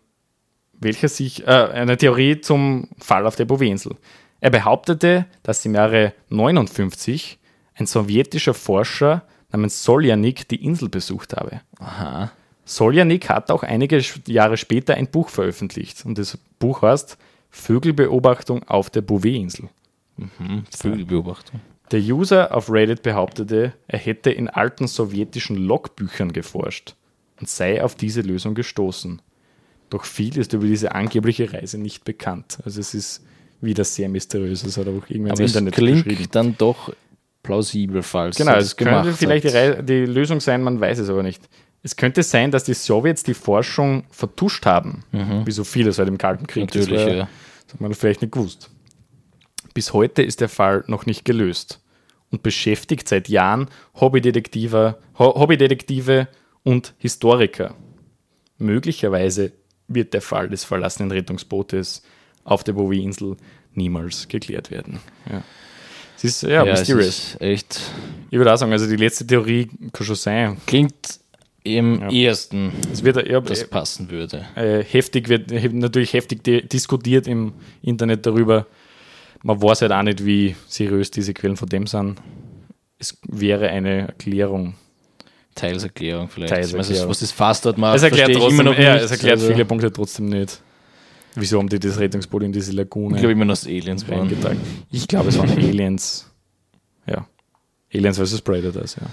S1: welcher sich, äh, eine Theorie zum Fall auf der Boveninsel. Er behauptete, dass im Jahre 59 ein sowjetischer Forscher namens Soljanik die Insel besucht habe.
S2: Aha.
S1: Soljanik hat auch einige Jahre später ein Buch veröffentlicht und das Buch heißt Vögelbeobachtung auf der Bouvet-Insel.
S2: Hm, Vögelbeobachtung.
S1: Der User auf Reddit behauptete, er hätte in alten sowjetischen Logbüchern geforscht und sei auf diese Lösung gestoßen. Doch viel ist über diese angebliche Reise nicht bekannt. Also es ist wieder sehr mysteriös. Das hat auch irgendwann
S2: Aber
S1: ins
S2: es
S1: Internet
S2: klingt
S1: geschrieben.
S2: dann doch plausibel, falls
S1: Genau, es
S2: das
S1: könnte vielleicht die, die Lösung sein, man weiß es aber nicht. Es könnte sein, dass die Sowjets die Forschung vertuscht haben, wie so viele seit dem Kalten Krieg. Das
S2: Mhm. Natürlich,
S1: war-
S2: ja.
S1: Das hat man vielleicht nicht gewusst. Bis heute ist der Fall noch nicht gelöst und beschäftigt seit Jahren Hobbydetektive, Ho Hobbydetektive und Historiker. Möglicherweise wird der Fall des verlassenen Rettungsbootes auf der Bowie-Insel niemals geklärt werden. Ja. Es ist ja,
S2: Ja,
S1: mysterious.
S2: echt.
S1: Ich würde auch sagen, also die letzte Theorie kann schon sein.
S2: Klingt im
S1: Ja.
S2: ersten,
S1: Es wird ja,
S2: das passen würde.
S1: äh, heftig, wird he- natürlich heftig di- diskutiert im Internet darüber. Man weiß halt auch nicht, wie seriös diese Quellen von dem sind. Es wäre eine Erklärung.
S2: Teilserklärung vielleicht.
S1: Teilserklärung.
S2: Was, was das Fass dort macht,
S1: Es erklärt, trotzdem,
S2: noch
S1: ja, es erklärt
S2: Also,
S1: viele Punkte trotzdem nicht. Wieso haben die das Rettungsboot in diese Lagune
S2: Ich glaube immer noch, dass Aliens waren.
S1: Ich glaube, es waren Aliens. Ja. Aliens vs. Predators, ja.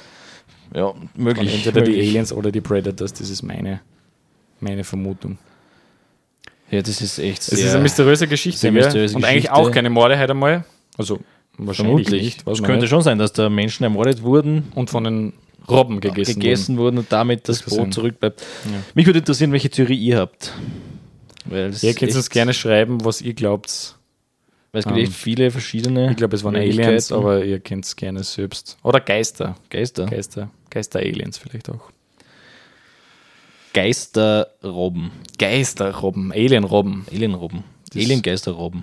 S2: Ja,
S1: Und
S2: möglich.
S1: entweder die
S2: möglich.
S1: Aliens oder die Predators, das ist meine, meine Vermutung.
S2: Ja, das ist echt
S1: Es
S2: sehr.
S1: ist eine mysteriöse Geschichte,
S2: sehr mysteriöse
S1: und eigentlich auch keine Morde heute einmal. Also wahrscheinlich
S2: vermutlich.
S1: nicht.
S2: Es könnte
S1: nicht.
S2: schon sein, dass da Menschen ermordet wurden,
S1: Und von den Robben gegessen,
S2: gegessen wurden und damit das
S1: Das.
S2: Boot zurückbleibt.
S1: Ja.
S2: Mich würde interessieren, welche Theorie ihr habt. Weil es
S1: Ihr könnt uns gerne schreiben, was ihr glaubt.
S2: Weil es gibt
S1: ähm,
S2: echt viele verschiedene.
S1: Ich glaube, es waren Aliens, aber ihr kennt es gerne selbst. Oder Geister.
S2: Geister.
S1: Geister. Geister-Aliens vielleicht auch.
S2: Geisterrobben.
S1: Geisterrobben. Alien-Robben.
S2: Alienrobben. Aliengeisterrobben.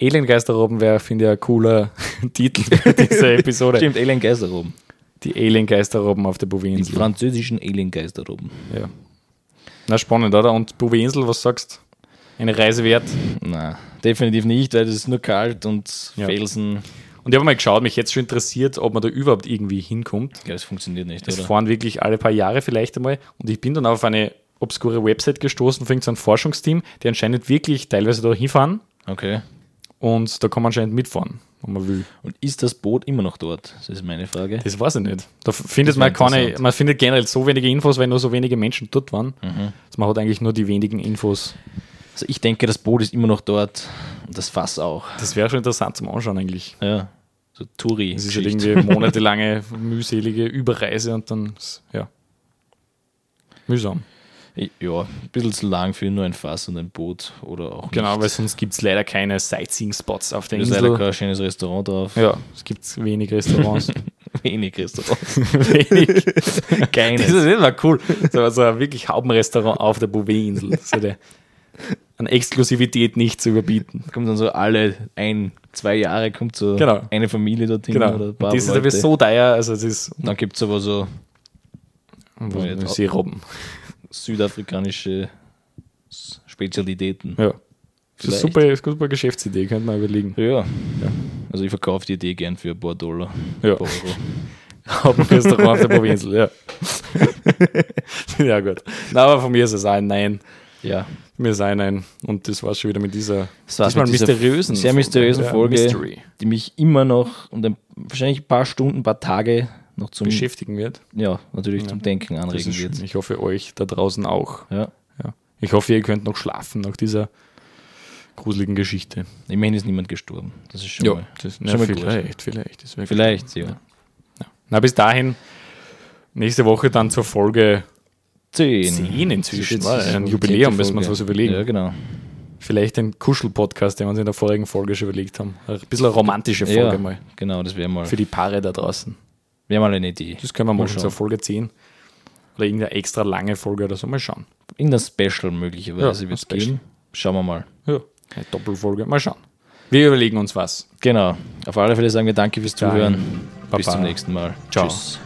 S1: Alien-Geisterrobben wäre, finde ich, ein cooler Titel für diese Episode.
S2: Stimmt, Aliengeisterrobben.
S1: Die Alien-Geisterrobben auf der
S2: Die
S1: Bouvet-Insel.
S2: französischen Aliengeisterrobben.
S1: Ja. Na, spannend, oder? Und Bouvet-Insel, was sagst Eine Reise wert?
S2: Na, definitiv nicht, weil es ist nur kalt und
S1: Ja.
S2: Felsen.
S1: Und ich habe mal geschaut, mich jetzt schon interessiert, ob man da überhaupt irgendwie hinkommt.
S2: Ja, das funktioniert nicht,
S1: Es
S2: oder?
S1: fahren wirklich alle paar Jahre vielleicht einmal. Und ich bin dann auf eine obskure Website gestoßen, von ein Forschungsteam, die anscheinend wirklich teilweise da hinfahren.
S2: Okay.
S1: Und da kann man anscheinend mitfahren, wenn man will.
S2: Und ist das Boot immer noch dort? Das ist meine Frage.
S1: Das weiß ich nicht. Da findet
S2: Das
S1: man keine, man findet generell so wenige Infos, weil nur so wenige Menschen dort waren.
S2: Mhm.
S1: Also man hat eigentlich nur die wenigen Infos.
S2: Also ich denke, das Boot ist immer noch dort und das Fass auch.
S1: Das wäre schon interessant zum Anschauen eigentlich.
S2: Ja. So Touri.
S1: Es ist halt irgendwie monatelange mühselige Überreise und dann, ja, mühsam.
S2: Ja, ein bisschen zu lang für nur ein Fass und ein Boot oder auch
S1: Genau, weil
S2: nicht.
S1: sonst gibt es leider keine Sightseeing-Spots auf der
S2: Da ist leider
S1: Insel.
S2: kein schönes Restaurant drauf.
S1: Ja, es gibt wenig Restaurants.
S2: Wenig Restaurants.
S1: wenig. Das
S2: Keines.
S1: ist immer cool. So, ein wirklich Haubenrestaurant auf der Bouvet-Insel. So der, an Exklusivität nicht zu überbieten.
S2: kommt dann so alle ein, zwei Jahre kommt so
S1: Genau.
S2: eine Familie dorthin
S1: Genau.
S2: oder ein paar
S1: das ist
S2: Leute.
S1: aber so teuer, also das ist
S2: Und dann gibt es aber so
S1: Seerobben.
S2: südafrikanische Spezialitäten.
S1: Ja. Das ist
S2: Vielleicht.
S1: super, ist eine super Geschäftsidee, könnte man überlegen.
S2: Ja. Also ich verkaufe die Idee gern für ein paar Dollar.
S1: Ja.
S2: Ein paar Euro.
S1: Hauptrestaurant auf der Boveninsel, ja. ja, gut. Na, aber von mir ist es ein Nein.
S2: Ja.
S1: Mir ist ein Nein. Und das war schon wieder mit dieser
S2: Das war's
S1: diesmal
S2: mit dieser
S1: mysteriösen
S2: sehr mysteriösen
S1: Ja,
S2: Folge,
S1: Mystery
S2: die mich immer noch und ein, wahrscheinlich ein paar Stunden, ein paar Tage noch zum,
S1: beschäftigen wird.
S2: ja, natürlich zum Denken anregen
S1: ist
S2: wird.
S1: Ich hoffe, euch da draußen auch.
S2: Ja.
S1: Ja. Ich hoffe, ihr könnt noch schlafen nach dieser gruseligen Geschichte.
S2: Immerhin ist niemand gestorben. Das ist schon mal.
S1: das,
S2: schon
S1: ja,
S2: mal gut.
S1: vielleicht, vielleicht. Das wäre
S2: Vielleicht, ja.
S1: Na, bis dahin, nächste Woche dann zur Folge
S2: Zehn.
S1: 10 inzwischen.
S2: Jetzt
S1: ein Jubiläum, müssen wir uns was überlegen.
S2: Ja, genau.
S1: Vielleicht ein Kuschel-Podcast, den wir uns in der vorigen Folge schon überlegt haben. Ein bisschen eine romantische Folge
S2: Ja,
S1: mal.
S2: genau, das wäre mal,
S1: Für die Paare da draußen.
S2: wär mal eine Idee.
S1: Das können wir
S2: Mal
S1: so
S2: schauen.
S1: Folge 10. Oder irgendeine extra lange Folge oder so. Mal schauen.
S2: Irgendein Special möglicherweise
S1: Ja,
S2: wird es geben. Schauen wir mal.
S1: Ja, eine Doppelfolge. Mal schauen. Wir überlegen uns was.
S2: Genau. Auf alle Fälle sagen wir danke fürs. Zuhören. Bis zum nächsten Mal.
S1: Ciao.
S2: Tschüss.